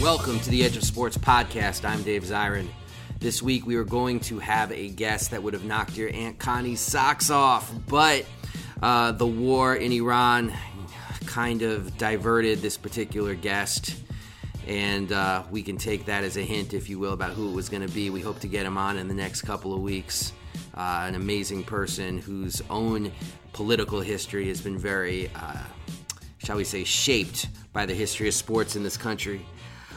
Welcome to the Edge of Sports podcast. I'm Dave Zirin. This week we were going to have a guest that would have knocked your Aunt Connie's socks off, but uh, the war in Iran kind of diverted this particular guest. And uh, we can take that as a hint, if you will, about who it was going to be. We hope to get him on in the next couple of weeks. Uh, an amazing person whose own political history has been very, uh, shall we say, shaped by the history of sports in this country.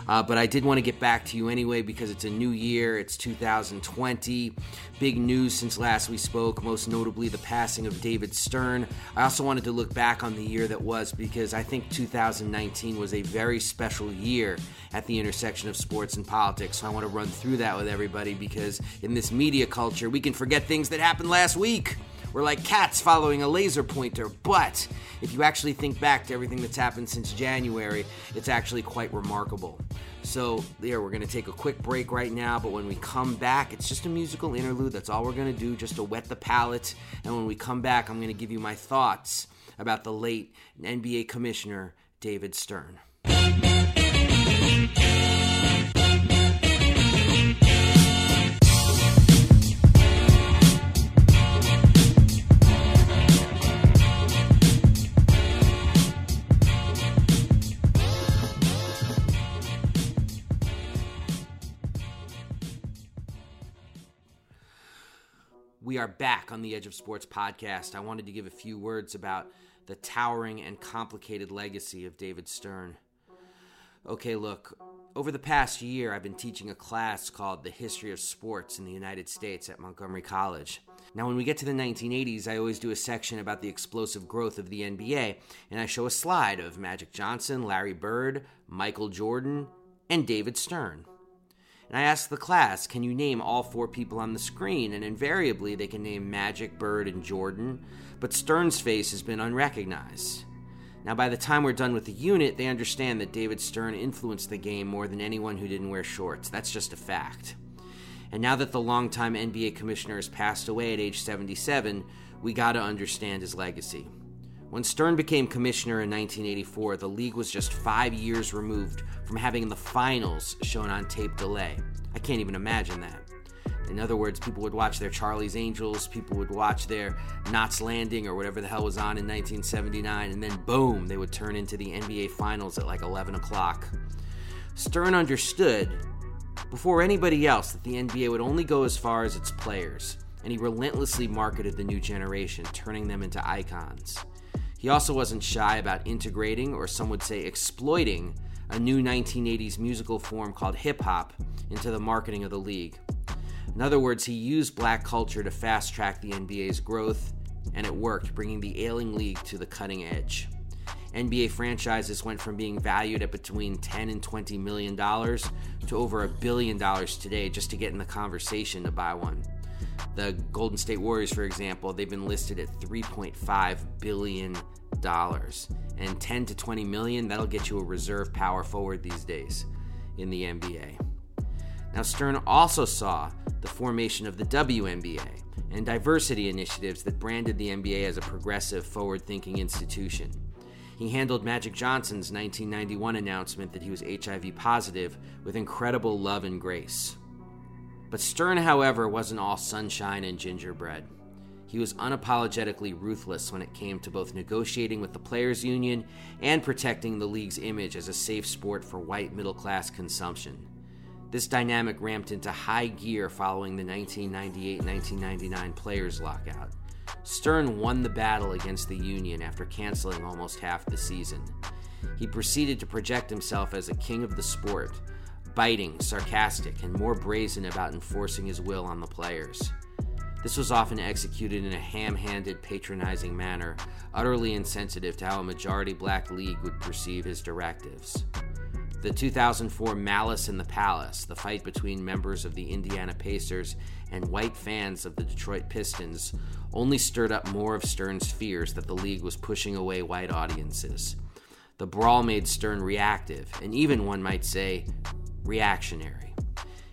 Uh, but I did want to get back to you anyway because it's a new year. It's 2020. Big news since last we spoke, most notably the passing of David Stern. I also wanted to look back on the year that was because I think 2019 was a very special year at the intersection of sports and politics. So I want to run through that with everybody because in this media culture, we can forget things that happened last week. We're like cats following a laser pointer. But if you actually think back to everything that's happened since January, it's actually quite remarkable. So, there, we're going to take a quick break right now, but when we come back, it's just a musical interlude. That's all we're going to do, just to whet the palate. And when we come back, I'm going to give you my thoughts about the late NBA commissioner, David Stern. We are back on the Edge of Sports podcast. I wanted to give a few words about the towering and complicated legacy of David Stern. Okay, look, over the past year, I've been teaching a class called The History of Sports in the United States at Montgomery College. Now, when we get to the 1980s, I always do a section about the explosive growth of the NBA, and I show a slide of Magic Johnson, Larry Bird, Michael Jordan, and David Stern. And I asked the class, can you name all four people on the screen? And invariably, they can name Magic, Bird, and Jordan, but Stern's face has been unrecognized. Now, by the time we're done with the unit, they understand that David Stern influenced the game more than anyone who didn't wear shorts. That's just a fact. And now that the longtime NBA commissioner has passed away at age 77, we gotta understand his legacy. When Stern became commissioner in 1984, the league was just five years removed from having the finals shown on tape delay. I can't even imagine that. In other words, people would watch their Charlie's Angels, people would watch their Knots Landing or whatever the hell was on in 1979, and then boom, they would turn into the NBA Finals at like 11 o'clock. Stern understood before anybody else that the NBA would only go as far as its players, and he relentlessly marketed the new generation, turning them into icons. He also wasn't shy about integrating, or some would say exploiting, a new 1980s musical form called hip hop into the marketing of the league. In other words, he used black culture to fast track the NBA's growth, and it worked, bringing the ailing league to the cutting edge. NBA franchises went from being valued at between 10 and 20 million dollars to over a billion dollars today just to get in the conversation to buy one. The Golden State Warriors, for example, they've been listed at $3.5 billion. And 10 to 20 million, that'll get you a reserve power forward these days in the NBA. Now, Stern also saw the formation of the WNBA and diversity initiatives that branded the NBA as a progressive, forward thinking institution. He handled Magic Johnson's 1991 announcement that he was HIV positive with incredible love and grace. But Stern, however, wasn't all sunshine and gingerbread. He was unapologetically ruthless when it came to both negotiating with the Players Union and protecting the league's image as a safe sport for white middle class consumption. This dynamic ramped into high gear following the 1998 1999 Players Lockout. Stern won the battle against the Union after canceling almost half the season. He proceeded to project himself as a king of the sport, biting, sarcastic, and more brazen about enforcing his will on the players. This was often executed in a ham handed, patronizing manner, utterly insensitive to how a majority black league would perceive his directives. The 2004 Malice in the Palace, the fight between members of the Indiana Pacers and white fans of the Detroit Pistons, only stirred up more of Stern's fears that the league was pushing away white audiences. The brawl made Stern reactive, and even one might say, reactionary.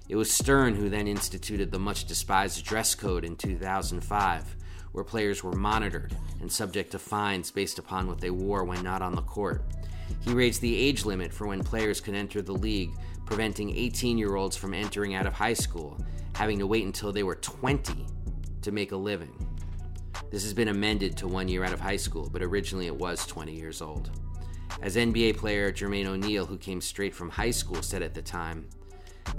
It was Stern who then instituted the much despised dress code in 2005, where players were monitored and subject to fines based upon what they wore when not on the court. He raised the age limit for when players could enter the league, preventing 18 year olds from entering out of high school, having to wait until they were 20 to make a living. This has been amended to one year out of high school, but originally it was 20 years old. As NBA player Jermaine O'Neal, who came straight from high school, said at the time,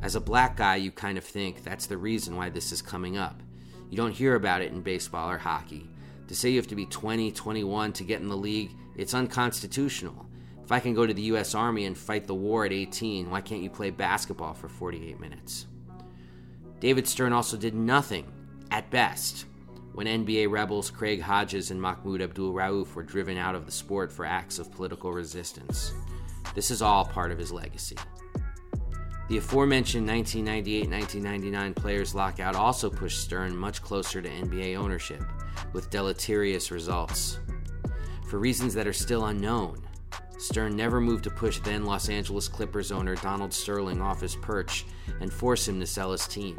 as a black guy, you kind of think that's the reason why this is coming up. You don't hear about it in baseball or hockey. To say you have to be 20, 21 to get in the league, it's unconstitutional. If I can go to the U.S. Army and fight the war at 18, why can't you play basketball for 48 minutes? David Stern also did nothing, at best, when NBA rebels Craig Hodges and Mahmoud Abdul Rauf were driven out of the sport for acts of political resistance. This is all part of his legacy. The aforementioned 1998 1999 players' lockout also pushed Stern much closer to NBA ownership, with deleterious results. For reasons that are still unknown, Stern never moved to push then Los Angeles Clippers owner Donald Sterling off his perch and force him to sell his team.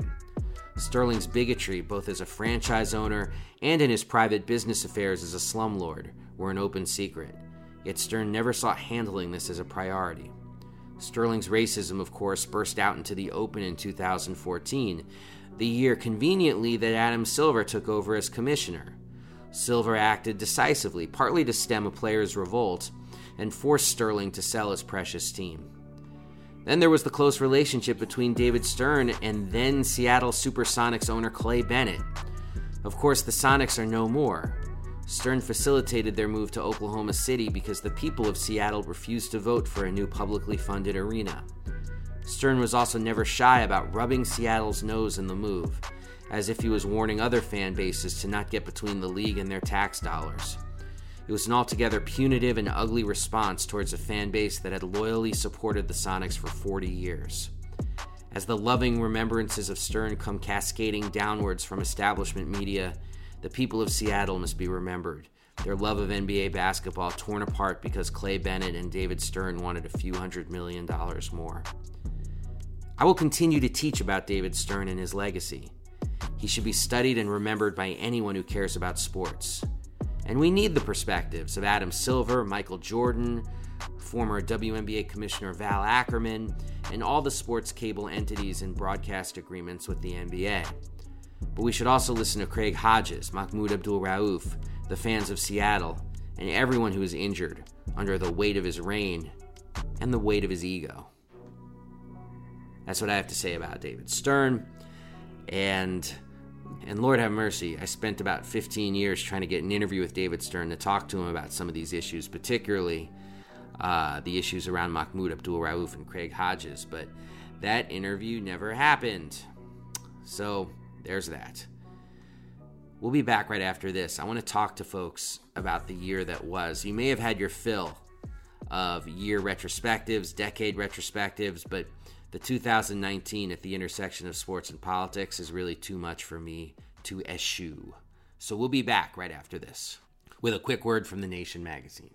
Sterling's bigotry, both as a franchise owner and in his private business affairs as a slumlord, were an open secret. Yet Stern never sought handling this as a priority. Sterling's racism, of course, burst out into the open in 2014, the year conveniently that Adam Silver took over as commissioner. Silver acted decisively, partly to stem a player's revolt, and forced Sterling to sell his precious team. Then there was the close relationship between David Stern and then Seattle Supersonics owner Clay Bennett. Of course, the Sonics are no more, Stern facilitated their move to Oklahoma City because the people of Seattle refused to vote for a new publicly funded arena. Stern was also never shy about rubbing Seattle's nose in the move, as if he was warning other fan bases to not get between the league and their tax dollars. It was an altogether punitive and ugly response towards a fan base that had loyally supported the Sonics for 40 years. As the loving remembrances of Stern come cascading downwards from establishment media, the people of Seattle must be remembered. Their love of NBA basketball torn apart because Clay Bennett and David Stern wanted a few hundred million dollars more. I will continue to teach about David Stern and his legacy. He should be studied and remembered by anyone who cares about sports. And we need the perspectives of Adam Silver, Michael Jordan, former WNBA Commissioner Val Ackerman, and all the sports cable entities and broadcast agreements with the NBA. But we should also listen to Craig Hodges, Mahmoud Abdul Rauf, the fans of Seattle, and everyone who is injured under the weight of his reign and the weight of his ego. That's what I have to say about David Stern. And and Lord have mercy, I spent about 15 years trying to get an interview with David Stern to talk to him about some of these issues, particularly uh, the issues around Mahmoud Abdul Rauf and Craig Hodges. But that interview never happened. So there's that. We'll be back right after this. I want to talk to folks about the year that was. You may have had your fill of year retrospectives, decade retrospectives, but The 2019 at the intersection of sports and politics is really too much for me to eschew. So we'll be back right after this with a quick word from The Nation magazine.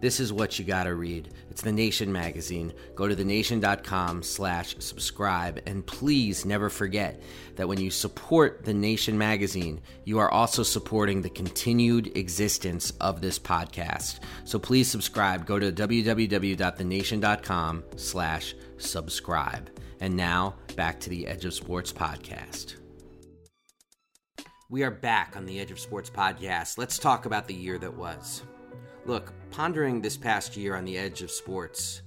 This is what you gotta read. It's The Nation magazine. Go to thenation.com slash subscribe. And please never forget that when you support The Nation magazine, you are also supporting the continued existence of this podcast. So please subscribe. Go to www.thenation.com slash subscribe. And now back to the Edge of Sports podcast. We are back on the Edge of Sports podcast. Let's talk about the year that was. Look, pondering this past year on the edge of sports,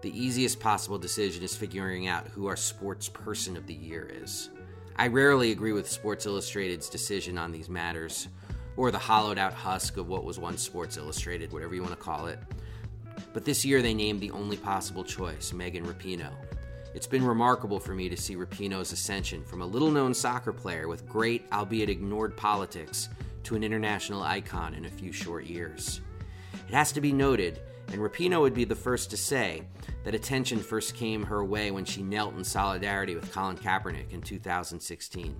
the easiest possible decision is figuring out who our sports person of the year is. I rarely agree with Sports Illustrated's decision on these matters, or the hollowed out husk of what was once Sports Illustrated, whatever you want to call it. But this year they named the only possible choice, Megan Rapinoe. It's been remarkable for me to see Rapinoe's ascension from a little known soccer player with great, albeit ignored politics, to an international icon in a few short years. It has to be noted, and Rapinoe would be the first to say, that attention first came her way when she knelt in solidarity with Colin Kaepernick in 2016.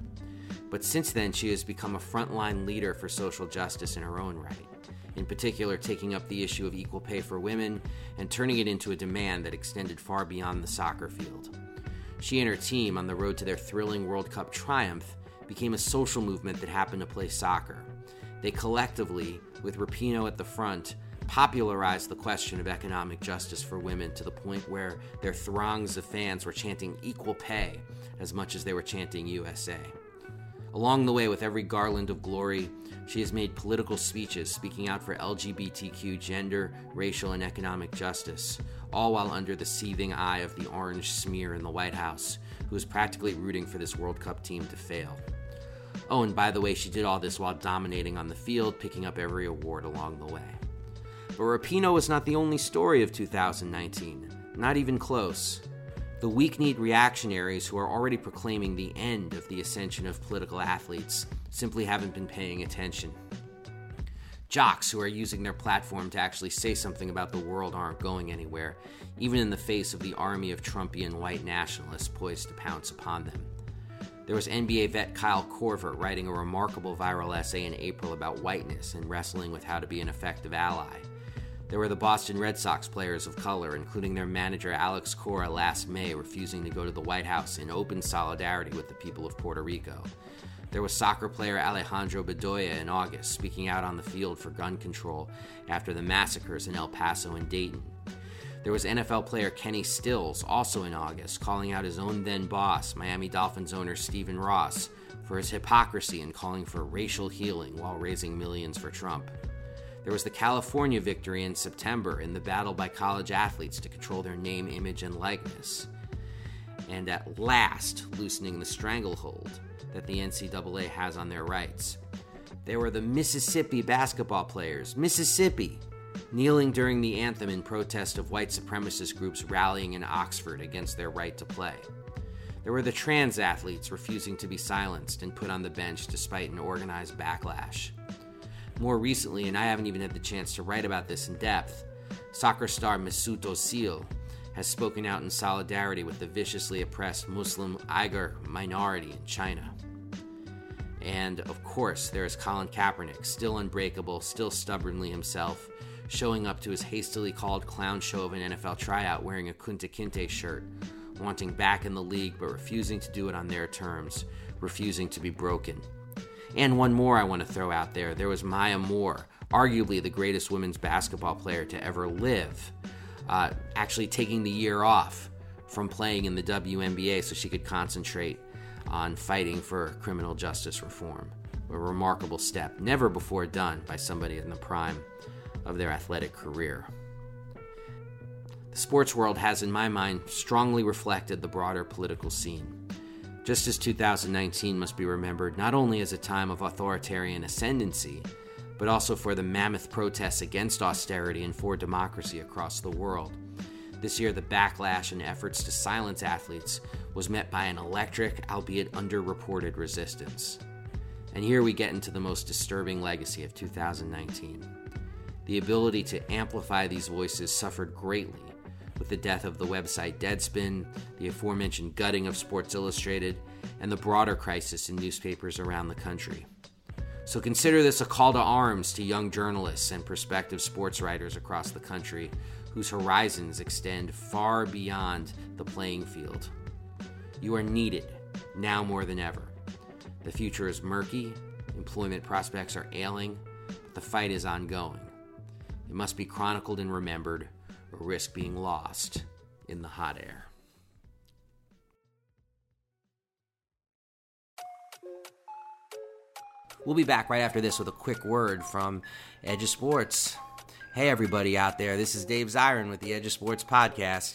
But since then, she has become a frontline leader for social justice in her own right, in particular, taking up the issue of equal pay for women and turning it into a demand that extended far beyond the soccer field. She and her team, on the road to their thrilling World Cup triumph, became a social movement that happened to play soccer. They collectively, with Rapinoe at the front, popularized the question of economic justice for women to the point where their throngs of fans were chanting equal pay as much as they were chanting USA. Along the way, with every garland of glory, she has made political speeches speaking out for LGBTQ gender, racial, and economic justice, all while under the seething eye of the orange smear in the White House, who is practically rooting for this World Cup team to fail. Oh, and by the way, she did all this while dominating on the field, picking up every award along the way. But Rapinoe was not the only story of 2019, not even close. The weak kneed reactionaries who are already proclaiming the end of the ascension of political athletes simply haven't been paying attention. Jocks who are using their platform to actually say something about the world aren't going anywhere, even in the face of the army of Trumpian white nationalists poised to pounce upon them. There was NBA vet Kyle Korver writing a remarkable viral essay in April about whiteness and wrestling with how to be an effective ally. There were the Boston Red Sox players of color, including their manager Alex Cora last May, refusing to go to the White House in open solidarity with the people of Puerto Rico. There was soccer player Alejandro Bedoya in August, speaking out on the field for gun control after the massacres in El Paso and Dayton. There was NFL player Kenny Stills, also in August, calling out his own then boss, Miami Dolphins owner Stephen Ross, for his hypocrisy in calling for racial healing while raising millions for Trump. There was the California victory in September in the battle by college athletes to control their name, image, and likeness. And at last, loosening the stranglehold that the NCAA has on their rights. There were the Mississippi basketball players, Mississippi, kneeling during the anthem in protest of white supremacist groups rallying in Oxford against their right to play. There were the trans athletes refusing to be silenced and put on the bench despite an organized backlash. More recently, and I haven't even had the chance to write about this in depth, soccer star Mesut Ozil has spoken out in solidarity with the viciously oppressed Muslim Uyghur minority in China. And of course, there is Colin Kaepernick, still unbreakable, still stubbornly himself, showing up to his hastily called clown show of an NFL tryout wearing a Kunta Kinte shirt, wanting back in the league but refusing to do it on their terms, refusing to be broken. And one more I want to throw out there there was Maya Moore, arguably the greatest women's basketball player to ever live, uh, actually taking the year off from playing in the WNBA so she could concentrate on fighting for criminal justice reform. A remarkable step, never before done by somebody in the prime of their athletic career. The sports world has, in my mind, strongly reflected the broader political scene. Just as 2019 must be remembered not only as a time of authoritarian ascendancy, but also for the mammoth protests against austerity and for democracy across the world. This year, the backlash and efforts to silence athletes was met by an electric, albeit underreported resistance. And here we get into the most disturbing legacy of 2019. The ability to amplify these voices suffered greatly with the death of the website Deadspin, the aforementioned gutting of Sports Illustrated, and the broader crisis in newspapers around the country. So consider this a call to arms to young journalists and prospective sports writers across the country whose horizons extend far beyond the playing field. You are needed now more than ever. The future is murky, employment prospects are ailing, but the fight is ongoing. It must be chronicled and remembered, or risk being lost in the hot air. We'll be back right after this with a quick word from Edge of Sports. Hey, everybody out there, this is Dave Zirin with the Edge of Sports podcast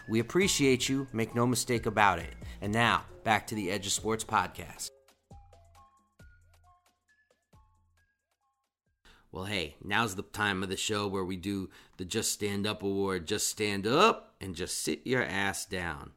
we appreciate you, make no mistake about it. And now, back to the Edge of Sports podcast. Well, hey, now's the time of the show where we do the Just Stand Up Award. Just stand up and just sit your ass down.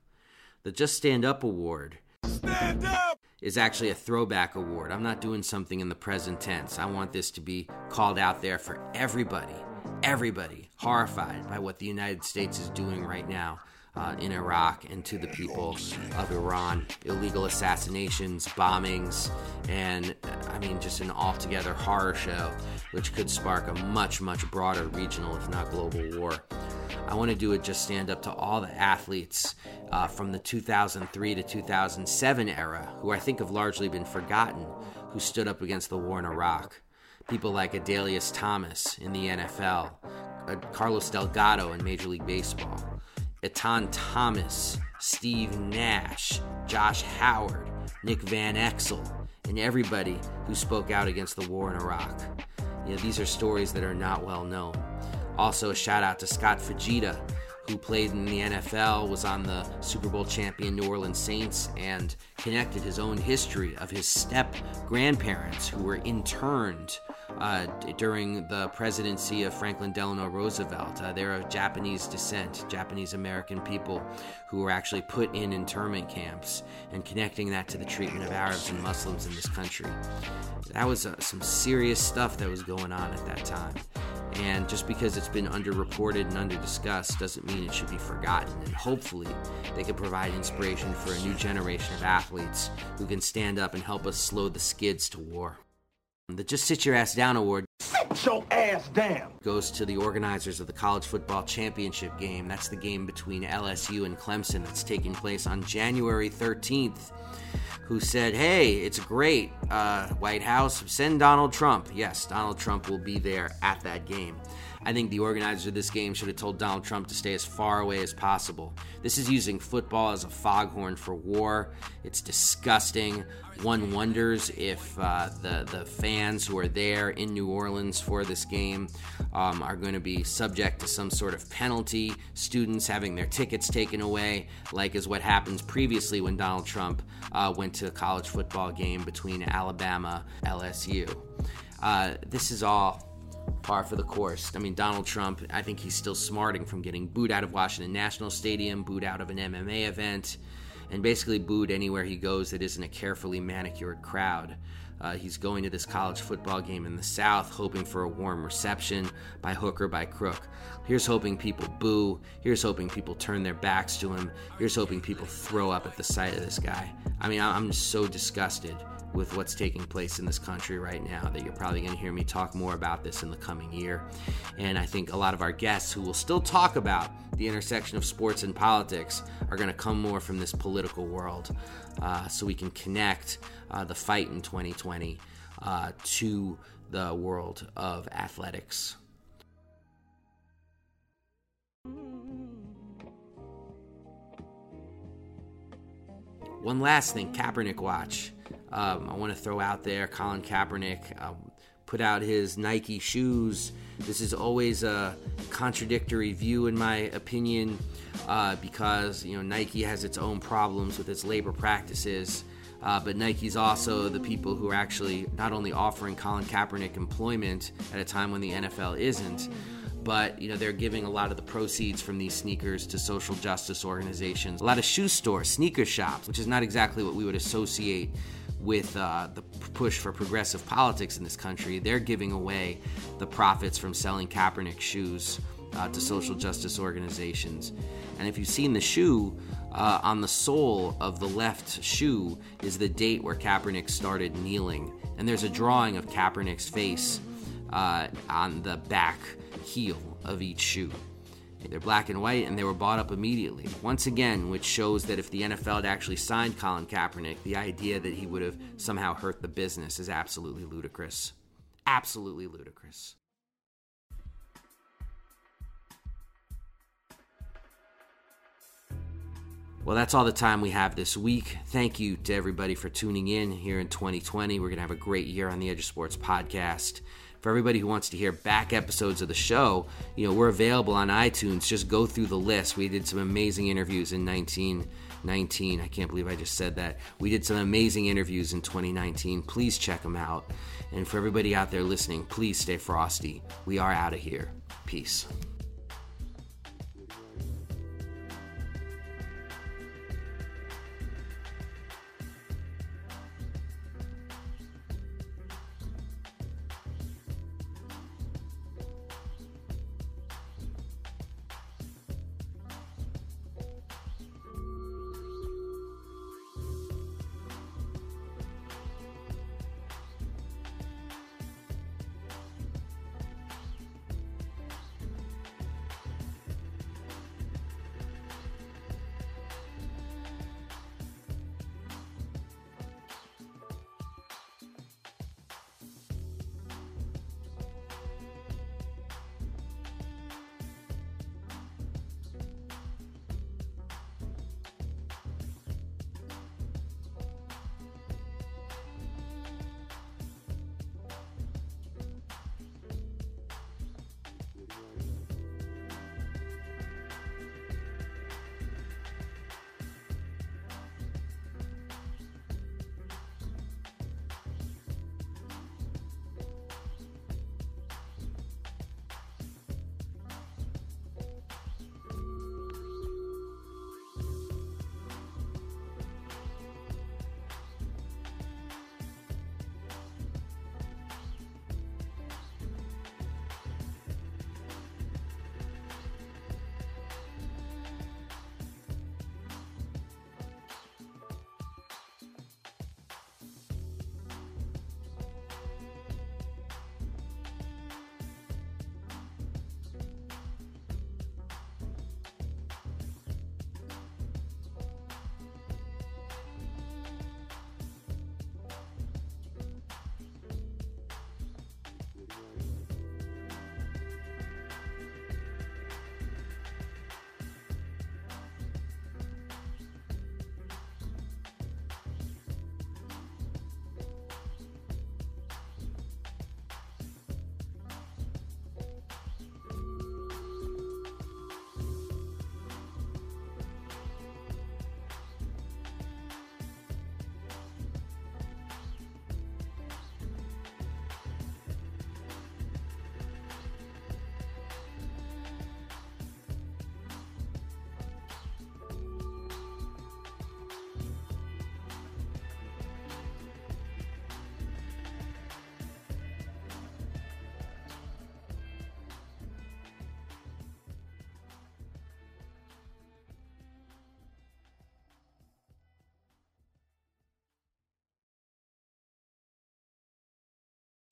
The Just Stand Up Award stand up! is actually a throwback award. I'm not doing something in the present tense. I want this to be called out there for everybody, everybody horrified by what the United States is doing right now uh, in Iraq and to the people of Iran. Illegal assassinations, bombings, and I mean, just an altogether horror show which could spark a much, much broader regional, if not global, war. I want to do it just stand up to all the athletes uh, from the 2003 to 2007 era who I think have largely been forgotten who stood up against the war in Iraq. People like Adalius Thomas in the NFL, uh, Carlos Delgado in Major League Baseball, Etan Thomas, Steve Nash, Josh Howard, Nick Van Exel, and everybody who spoke out against the war in Iraq. You know, these are stories that are not well known. Also, a shout out to Scott Fujita, who played in the NFL, was on the Super Bowl champion New Orleans Saints, and connected his own history of his step grandparents who were interned uh, during the presidency of Franklin Delano Roosevelt. Uh, they're of Japanese descent, Japanese American people who were actually put in internment camps and connecting that to the treatment of Arabs and Muslims in this country. That was uh, some serious stuff that was going on at that time. And just because it's been underreported and underdiscussed doesn't mean it should be forgotten. And hopefully, they can provide inspiration for a new generation of athletes who can stand up and help us slow the skids to war. The Just Sit Your Ass Down award Sit your ass down goes to the organizers of the college football championship game. That's the game between LSU and Clemson that's taking place on January 13th. Who said, Hey, it's great. Uh, White House, send Donald Trump. Yes, Donald Trump will be there at that game. I think the organizers of this game should have told Donald Trump to stay as far away as possible. This is using football as a foghorn for war. It's disgusting. One wonders if uh, the the fans who are there in New Orleans for this game um, are going to be subject to some sort of penalty. Students having their tickets taken away, like is what happens previously when Donald Trump uh, went to a college football game between Alabama LSU. Uh, this is all par for the course. I mean, Donald Trump, I think he's still smarting from getting booed out of Washington National Stadium, booed out of an MMA event, and basically booed anywhere he goes that isn't a carefully manicured crowd. Uh, he's going to this college football game in the South, hoping for a warm reception by hook or by crook. Here's hoping people boo. Here's hoping people turn their backs to him. Here's hoping people throw up at the sight of this guy. I mean, I'm so disgusted with what's taking place in this country right now that you're probably going to hear me talk more about this in the coming year. And I think a lot of our guests who will still talk about the intersection of sports and politics are going to come more from this political world uh, so we can connect uh, the fight in 2020 uh, to the world of athletics. One last thing, Kaepernick watch. Um, I want to throw out there Colin Kaepernick um, put out his Nike shoes. This is always a contradictory view, in my opinion, uh, because you know Nike has its own problems with its labor practices. Uh, but Nike's also the people who are actually not only offering Colin Kaepernick employment at a time when the NFL isn't, but you know they're giving a lot of the proceeds from these sneakers to social justice organizations. A lot of shoe stores, sneaker shops, which is not exactly what we would associate with uh, the push for progressive politics in this country. They're giving away the profits from selling Kaepernick shoes uh, to social justice organizations. And if you've seen the shoe, uh, on the sole of the left shoe is the date where Kaepernick started kneeling. And there's a drawing of Kaepernick's face uh, on the back heel of each shoe. They're black and white, and they were bought up immediately. Once again, which shows that if the NFL had actually signed Colin Kaepernick, the idea that he would have somehow hurt the business is absolutely ludicrous. Absolutely ludicrous. Well, that's all the time we have this week. Thank you to everybody for tuning in here in 2020. We're going to have a great year on the Edge of Sports podcast. For everybody who wants to hear back episodes of the show, you know, we're available on iTunes. Just go through the list. We did some amazing interviews in 1919. I can't believe I just said that. We did some amazing interviews in 2019. Please check them out. And for everybody out there listening, please stay frosty. We are out of here. Peace.